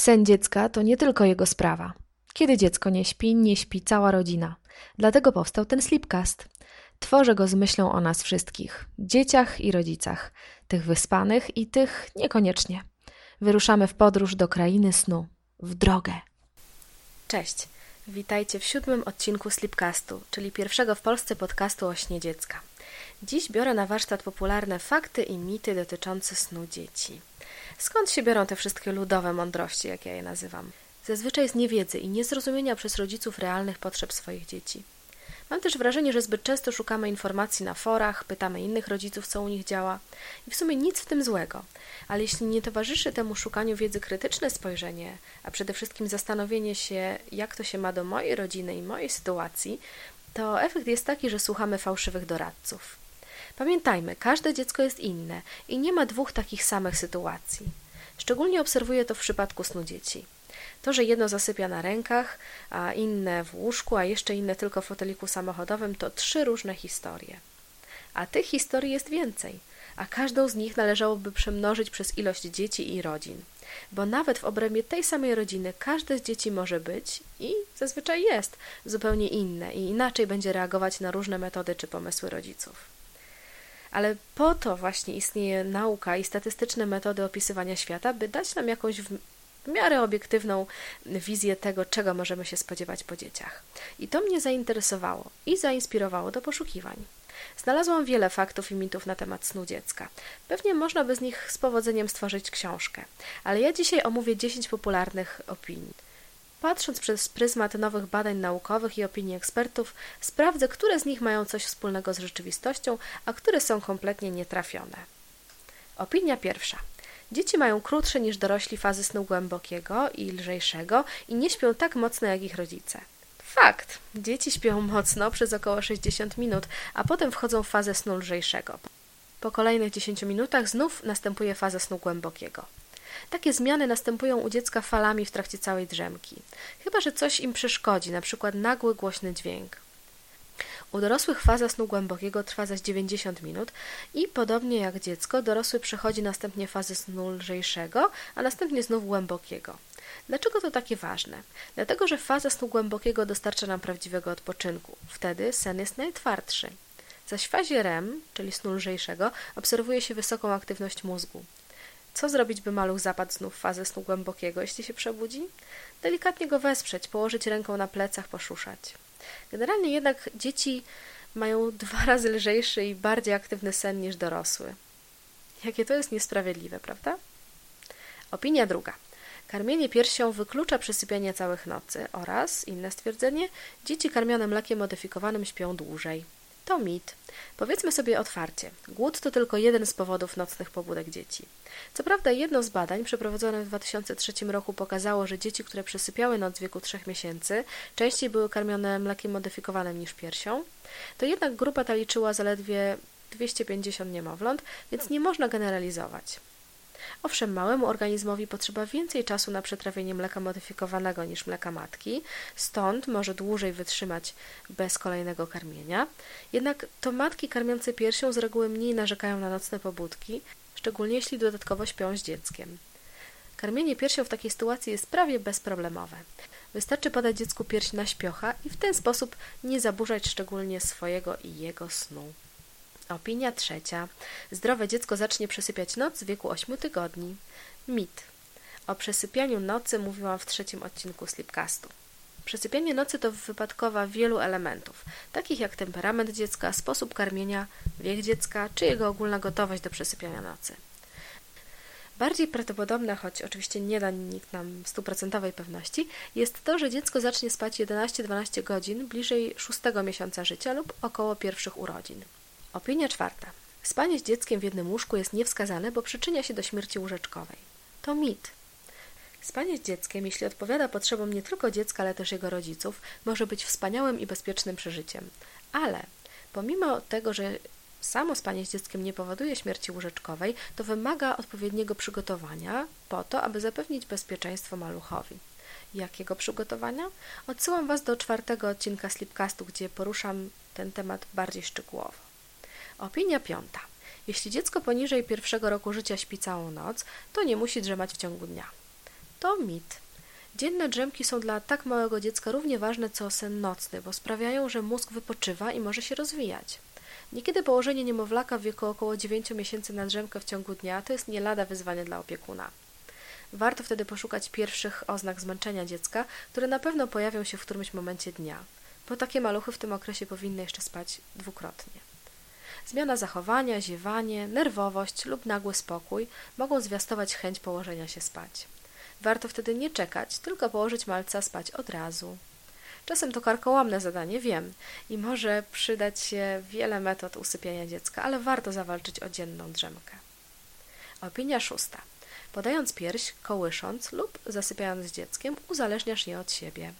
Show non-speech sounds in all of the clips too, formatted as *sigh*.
Sen dziecka to nie tylko jego sprawa. Kiedy dziecko nie śpi, nie śpi cała rodzina. Dlatego powstał ten Sleepcast. Tworzę go z myślą o nas wszystkich dzieciach i rodzicach, tych wyspanych i tych niekoniecznie. Wyruszamy w podróż do krainy snu, w drogę. Cześć, witajcie w siódmym odcinku Sleepcastu, czyli pierwszego w Polsce podcastu o śnie dziecka. Dziś biorę na warsztat popularne fakty i mity dotyczące snu dzieci. Skąd się biorą te wszystkie ludowe mądrości, jak ja je nazywam? Zazwyczaj z niewiedzy i niezrozumienia przez rodziców realnych potrzeb swoich dzieci. Mam też wrażenie, że zbyt często szukamy informacji na forach, pytamy innych rodziców, co u nich działa i w sumie nic w tym złego. Ale jeśli nie towarzyszy temu szukaniu wiedzy krytyczne spojrzenie, a przede wszystkim zastanowienie się, jak to się ma do mojej rodziny i mojej sytuacji, to efekt jest taki, że słuchamy fałszywych doradców. Pamiętajmy, każde dziecko jest inne i nie ma dwóch takich samych sytuacji. Szczególnie obserwuję to w przypadku snu dzieci. To, że jedno zasypia na rękach, a inne w łóżku, a jeszcze inne tylko w foteliku samochodowym, to trzy różne historie. A tych historii jest więcej, a każdą z nich należałoby przemnożyć przez ilość dzieci i rodzin. Bo nawet w obrębie tej samej rodziny każde z dzieci może być i zazwyczaj jest zupełnie inne i inaczej będzie reagować na różne metody czy pomysły rodziców. Ale po to właśnie istnieje nauka i statystyczne metody opisywania świata, by dać nam jakąś w miarę obiektywną wizję tego, czego możemy się spodziewać po dzieciach. I to mnie zainteresowało i zainspirowało do poszukiwań. Znalazłam wiele faktów i mitów na temat snu dziecka. Pewnie można by z nich z powodzeniem stworzyć książkę, ale ja dzisiaj omówię 10 popularnych opinii. Patrząc przez pryzmat nowych badań naukowych i opinii ekspertów, sprawdzę, które z nich mają coś wspólnego z rzeczywistością, a które są kompletnie nietrafione. Opinia pierwsza. Dzieci mają krótsze niż dorośli fazy snu głębokiego i lżejszego i nie śpią tak mocno jak ich rodzice. Fakt. Dzieci śpią mocno przez około 60 minut, a potem wchodzą w fazę snu lżejszego. Po kolejnych 10 minutach znów następuje faza snu głębokiego. Takie zmiany następują u dziecka falami w trakcie całej drzemki. Chyba, że coś im przeszkodzi, przykład nagły, głośny dźwięk. U dorosłych faza snu głębokiego trwa zaś 90 minut i podobnie jak dziecko, dorosły przechodzi następnie fazę snu lżejszego, a następnie znów głębokiego. Dlaczego to takie ważne? Dlatego, że faza snu głębokiego dostarcza nam prawdziwego odpoczynku. Wtedy sen jest najtwardszy. Zaś w fazie REM, czyli snu lżejszego, obserwuje się wysoką aktywność mózgu. Co zrobić, by maluch zapadł znów w fazę snu głębokiego, jeśli się przebudzi? Delikatnie go wesprzeć, położyć ręką na plecach, poszuszać. Generalnie jednak dzieci mają dwa *laughs* razy lżejszy i bardziej aktywny sen niż dorosły. Jakie to jest niesprawiedliwe, prawda? Opinia druga. Karmienie piersią wyklucza przesypianie całych nocy oraz, inne stwierdzenie, dzieci karmione mlekiem modyfikowanym śpią dłużej. To mit. Powiedzmy sobie otwarcie, głód to tylko jeden z powodów nocnych pobudek dzieci. Co prawda jedno z badań przeprowadzone w 2003 roku pokazało, że dzieci, które przesypiały noc w wieku 3 miesięcy, częściej były karmione mlekiem modyfikowanym niż piersią, to jednak grupa ta liczyła zaledwie 250 niemowląt, więc nie można generalizować. Owszem, małemu organizmowi potrzeba więcej czasu na przetrawienie mleka modyfikowanego niż mleka matki, stąd może dłużej wytrzymać bez kolejnego karmienia. Jednak to matki karmiące piersią z reguły mniej narzekają na nocne pobudki, szczególnie jeśli dodatkowo śpią z dzieckiem. Karmienie piersią w takiej sytuacji jest prawie bezproblemowe. Wystarczy podać dziecku pierś na śpiocha i w ten sposób nie zaburzać szczególnie swojego i jego snu. Opinia trzecia. Zdrowe dziecko zacznie przesypiać noc w wieku 8 tygodni. Mit. O przesypianiu nocy mówiłam w trzecim odcinku Sleepcastu. Przesypianie nocy to wypadkowa wielu elementów, takich jak temperament dziecka, sposób karmienia, wiek dziecka czy jego ogólna gotowość do przesypiania nocy. Bardziej prawdopodobne, choć oczywiście nie da nikt nam stuprocentowej pewności, jest to, że dziecko zacznie spać 11-12 godzin bliżej szóstego miesiąca życia lub około pierwszych urodzin. Opinia czwarta. Spanie z dzieckiem w jednym łóżku jest niewskazane, bo przyczynia się do śmierci łóżeczkowej. To mit. Spanie z dzieckiem, jeśli odpowiada potrzebom nie tylko dziecka, ale też jego rodziców, może być wspaniałym i bezpiecznym przeżyciem. Ale pomimo tego, że samo spanie z dzieckiem nie powoduje śmierci łóżeczkowej, to wymaga odpowiedniego przygotowania po to, aby zapewnić bezpieczeństwo maluchowi. Jakiego przygotowania? Odsyłam Was do czwartego odcinka Sleepcastu, gdzie poruszam ten temat bardziej szczegółowo. Opinia piąta. Jeśli dziecko poniżej pierwszego roku życia śpi całą noc, to nie musi drzemać w ciągu dnia. To mit. Dzienne drzemki są dla tak małego dziecka równie ważne co sen nocny, bo sprawiają, że mózg wypoczywa i może się rozwijać. Niekiedy położenie niemowlaka w wieku około 9 miesięcy na drzemkę w ciągu dnia to jest nie lada wyzwanie dla opiekuna. Warto wtedy poszukać pierwszych oznak zmęczenia dziecka, które na pewno pojawią się w którymś momencie dnia, bo takie maluchy w tym okresie powinny jeszcze spać dwukrotnie. Zmiana zachowania, ziewanie, nerwowość lub nagły spokój mogą zwiastować chęć położenia się spać. Warto wtedy nie czekać, tylko położyć malca spać od razu. Czasem to karkołomne zadanie, wiem, i może przydać się wiele metod usypiania dziecka, ale warto zawalczyć o dzienną drzemkę. Opinia szósta. Podając pierś, kołysząc lub zasypiając dzieckiem, uzależniasz je od siebie.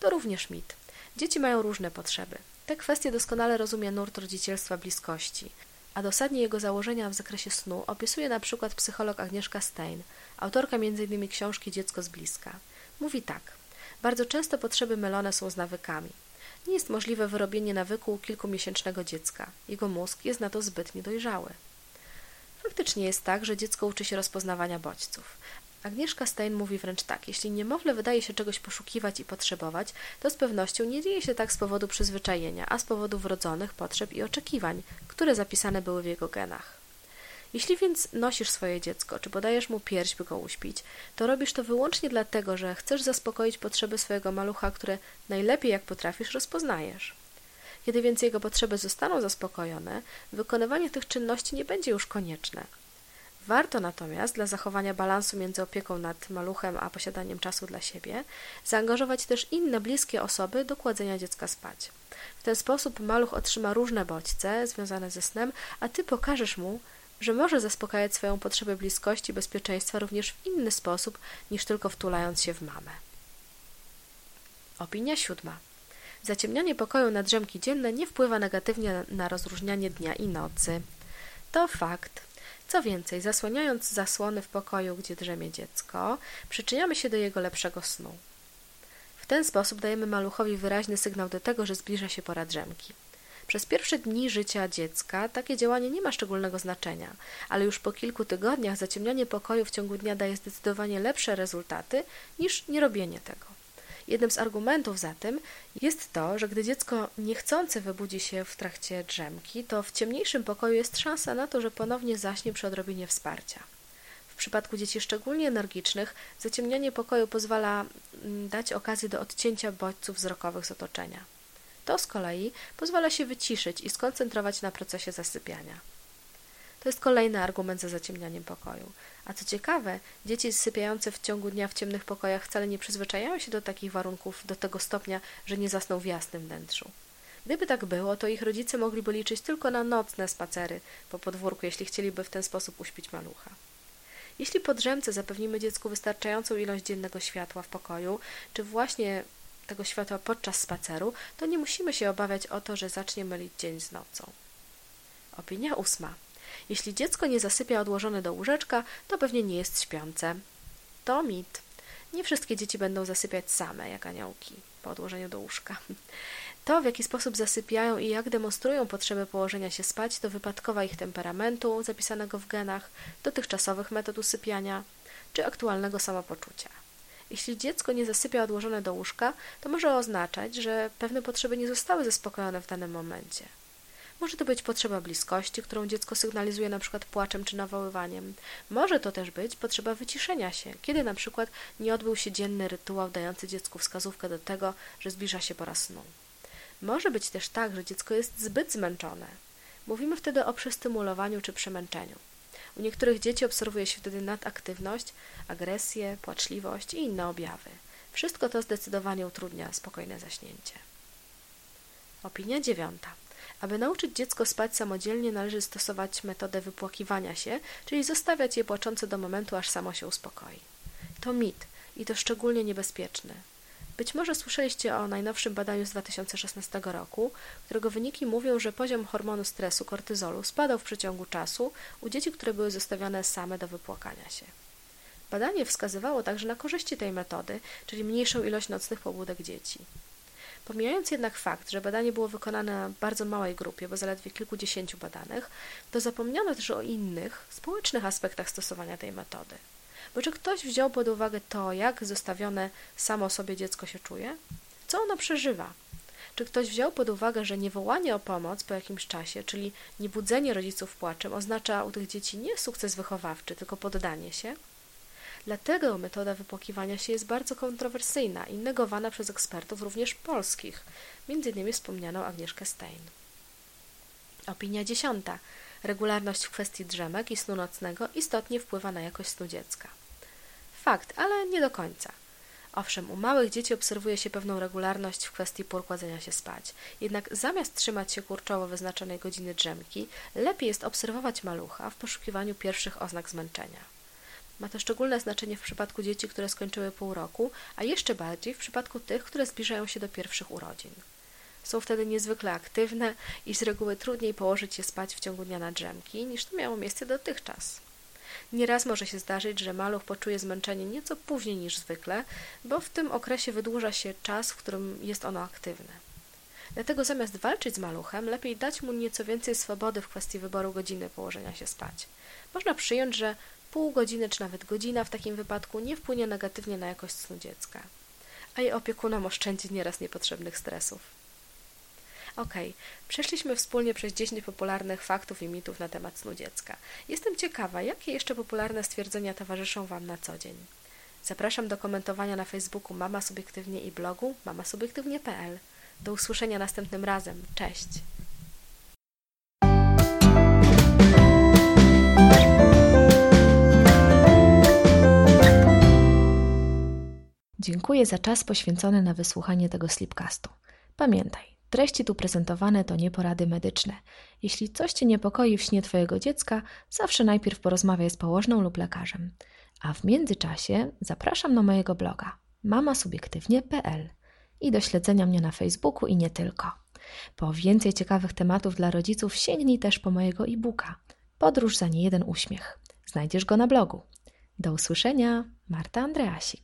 To również mit. Dzieci mają różne potrzeby. Te kwestie doskonale rozumie nurt rodzicielstwa bliskości, a dosadnie jego założenia w zakresie snu opisuje na przykład psycholog Agnieszka Stein, autorka m.in. książki Dziecko z bliska. Mówi tak. Bardzo często potrzeby mylone są z nawykami. Nie jest możliwe wyrobienie nawyku u kilkumiesięcznego dziecka. Jego mózg jest na to zbyt niedojrzały. Faktycznie jest tak, że dziecko uczy się rozpoznawania bodźców. Agnieszka Stein mówi wręcz tak: Jeśli niemowlę wydaje się czegoś poszukiwać i potrzebować, to z pewnością nie dzieje się tak z powodu przyzwyczajenia, a z powodu wrodzonych potrzeb i oczekiwań, które zapisane były w jego genach. Jeśli więc nosisz swoje dziecko, czy podajesz mu pierś, by go uśpić, to robisz to wyłącznie dlatego, że chcesz zaspokoić potrzeby swojego malucha, które najlepiej jak potrafisz rozpoznajesz. Kiedy więc jego potrzeby zostaną zaspokojone, wykonywanie tych czynności nie będzie już konieczne. Warto natomiast dla zachowania balansu między opieką nad maluchem a posiadaniem czasu dla siebie zaangażować też inne bliskie osoby do kładzenia dziecka spać. W ten sposób maluch otrzyma różne bodźce związane ze snem, a ty pokażesz mu, że może zaspokajać swoją potrzebę bliskości i bezpieczeństwa również w inny sposób niż tylko wtulając się w mamę. Opinia siódma. Zaciemnianie pokoju na drzemki dzienne nie wpływa negatywnie na rozróżnianie dnia i nocy. To fakt. Co więcej, zasłaniając zasłony w pokoju, gdzie drzemie dziecko, przyczyniamy się do jego lepszego snu. W ten sposób dajemy maluchowi wyraźny sygnał do tego, że zbliża się pora drzemki. Przez pierwsze dni życia dziecka takie działanie nie ma szczególnego znaczenia, ale już po kilku tygodniach zaciemnianie pokoju w ciągu dnia daje zdecydowanie lepsze rezultaty niż nierobienie tego. Jednym z argumentów za tym jest to, że gdy dziecko niechcące wybudzi się w trakcie drzemki, to w ciemniejszym pokoju jest szansa na to, że ponownie zaśnie przy odrobinie wsparcia. W przypadku dzieci szczególnie energicznych zaciemnianie pokoju pozwala mm, dać okazję do odcięcia bodźców wzrokowych z otoczenia. To z kolei pozwala się wyciszyć i skoncentrować na procesie zasypiania. To jest kolejny argument za zaciemnianiem pokoju. A co ciekawe, dzieci sypiające w ciągu dnia w ciemnych pokojach wcale nie przyzwyczajają się do takich warunków do tego stopnia, że nie zasną w jasnym wnętrzu. Gdyby tak było, to ich rodzice mogliby liczyć tylko na nocne spacery po podwórku, jeśli chcieliby w ten sposób uśpić malucha. Jeśli po drzemce zapewnimy dziecku wystarczającą ilość dziennego światła w pokoju, czy właśnie tego światła podczas spaceru, to nie musimy się obawiać o to, że zacznie mylić dzień z nocą. Opinia ósma. Jeśli dziecko nie zasypia odłożone do łóżeczka, to pewnie nie jest śpiące. To mit. Nie wszystkie dzieci będą zasypiać same, jak aniołki, po odłożeniu do łóżka. To, w jaki sposób zasypiają i jak demonstrują potrzebę położenia się spać, to wypadkowa ich temperamentu zapisanego w genach, dotychczasowych metod usypiania czy aktualnego samopoczucia. Jeśli dziecko nie zasypia odłożone do łóżka, to może oznaczać, że pewne potrzeby nie zostały zaspokojone w danym momencie. Może to być potrzeba bliskości, którą dziecko sygnalizuje na przykład płaczem czy nawoływaniem. Może to też być potrzeba wyciszenia się, kiedy na przykład nie odbył się dzienny rytuał dający dziecku wskazówkę do tego, że zbliża się pora snu. Może być też tak, że dziecko jest zbyt zmęczone. Mówimy wtedy o przestymulowaniu czy przemęczeniu. U niektórych dzieci obserwuje się wtedy nadaktywność, agresję, płaczliwość i inne objawy. Wszystko to zdecydowanie utrudnia spokojne zaśnięcie. Opinia dziewiąta. Aby nauczyć dziecko spać samodzielnie, należy stosować metodę wypłakiwania się, czyli zostawiać je płaczące do momentu, aż samo się uspokoi. To mit i to szczególnie niebezpieczny. Być może słyszeliście o najnowszym badaniu z 2016 roku, którego wyniki mówią, że poziom hormonu stresu kortyzolu spadał w przeciągu czasu u dzieci, które były zostawione same do wypłakania się. Badanie wskazywało także na korzyści tej metody, czyli mniejszą ilość nocnych pobudek dzieci. Pomijając jednak fakt, że badanie było wykonane na bardzo małej grupie, bo zaledwie kilkudziesięciu badanych, to zapomniano też o innych, społecznych aspektach stosowania tej metody. Bo czy ktoś wziął pod uwagę to, jak zostawione samo sobie dziecko się czuje? Co ono przeżywa? Czy ktoś wziął pod uwagę, że niewołanie o pomoc po jakimś czasie, czyli niebudzenie rodziców płaczem, oznacza u tych dzieci nie sukces wychowawczy, tylko poddanie się? Dlatego metoda wypłakiwania się jest bardzo kontrowersyjna i negowana przez ekspertów również polskich, m.in. wspomnianą Agnieszkę Stein. Opinia dziesiąta. Regularność w kwestii drzemek i snu nocnego istotnie wpływa na jakość snu dziecka. Fakt, ale nie do końca. Owszem, u małych dzieci obserwuje się pewną regularność w kwestii pór kładzenia się spać. Jednak zamiast trzymać się kurczowo wyznaczonej godziny drzemki, lepiej jest obserwować malucha w poszukiwaniu pierwszych oznak zmęczenia. Ma to szczególne znaczenie w przypadku dzieci, które skończyły pół roku, a jeszcze bardziej w przypadku tych, które zbliżają się do pierwszych urodzin. Są wtedy niezwykle aktywne i z reguły trudniej położyć się spać w ciągu dnia na drzemki, niż to miało miejsce dotychczas. Nieraz może się zdarzyć, że maluch poczuje zmęczenie nieco później niż zwykle, bo w tym okresie wydłuża się czas, w którym jest ono aktywne. Dlatego zamiast walczyć z maluchem, lepiej dać mu nieco więcej swobody w kwestii wyboru godziny położenia się spać. Można przyjąć, że pół godziny czy nawet godzina w takim wypadku nie wpłynie negatywnie na jakość snu dziecka, a jej opiekunom oszczędzi nieraz niepotrzebnych stresów. Ok, przeszliśmy wspólnie przez 10 popularnych faktów i mitów na temat snu dziecka. Jestem ciekawa, jakie jeszcze popularne stwierdzenia towarzyszą Wam na co dzień. Zapraszam do komentowania na Facebooku Mama Subiektywnie i blogu mamasubiektywnie.pl. Do usłyszenia następnym razem. Cześć! Dziękuję za czas poświęcony na wysłuchanie tego slipcastu. Pamiętaj, treści tu prezentowane to nie porady medyczne. Jeśli coś Cię niepokoi w śnie Twojego dziecka, zawsze najpierw porozmawiaj z położną lub lekarzem. A w międzyczasie zapraszam na mojego bloga mamasubiektywnie.pl i do śledzenia mnie na Facebooku i nie tylko. Po więcej ciekawych tematów dla rodziców sięgnij też po mojego e-booka Podróż za niejeden uśmiech. Znajdziesz go na blogu. Do usłyszenia, Marta Andreasik.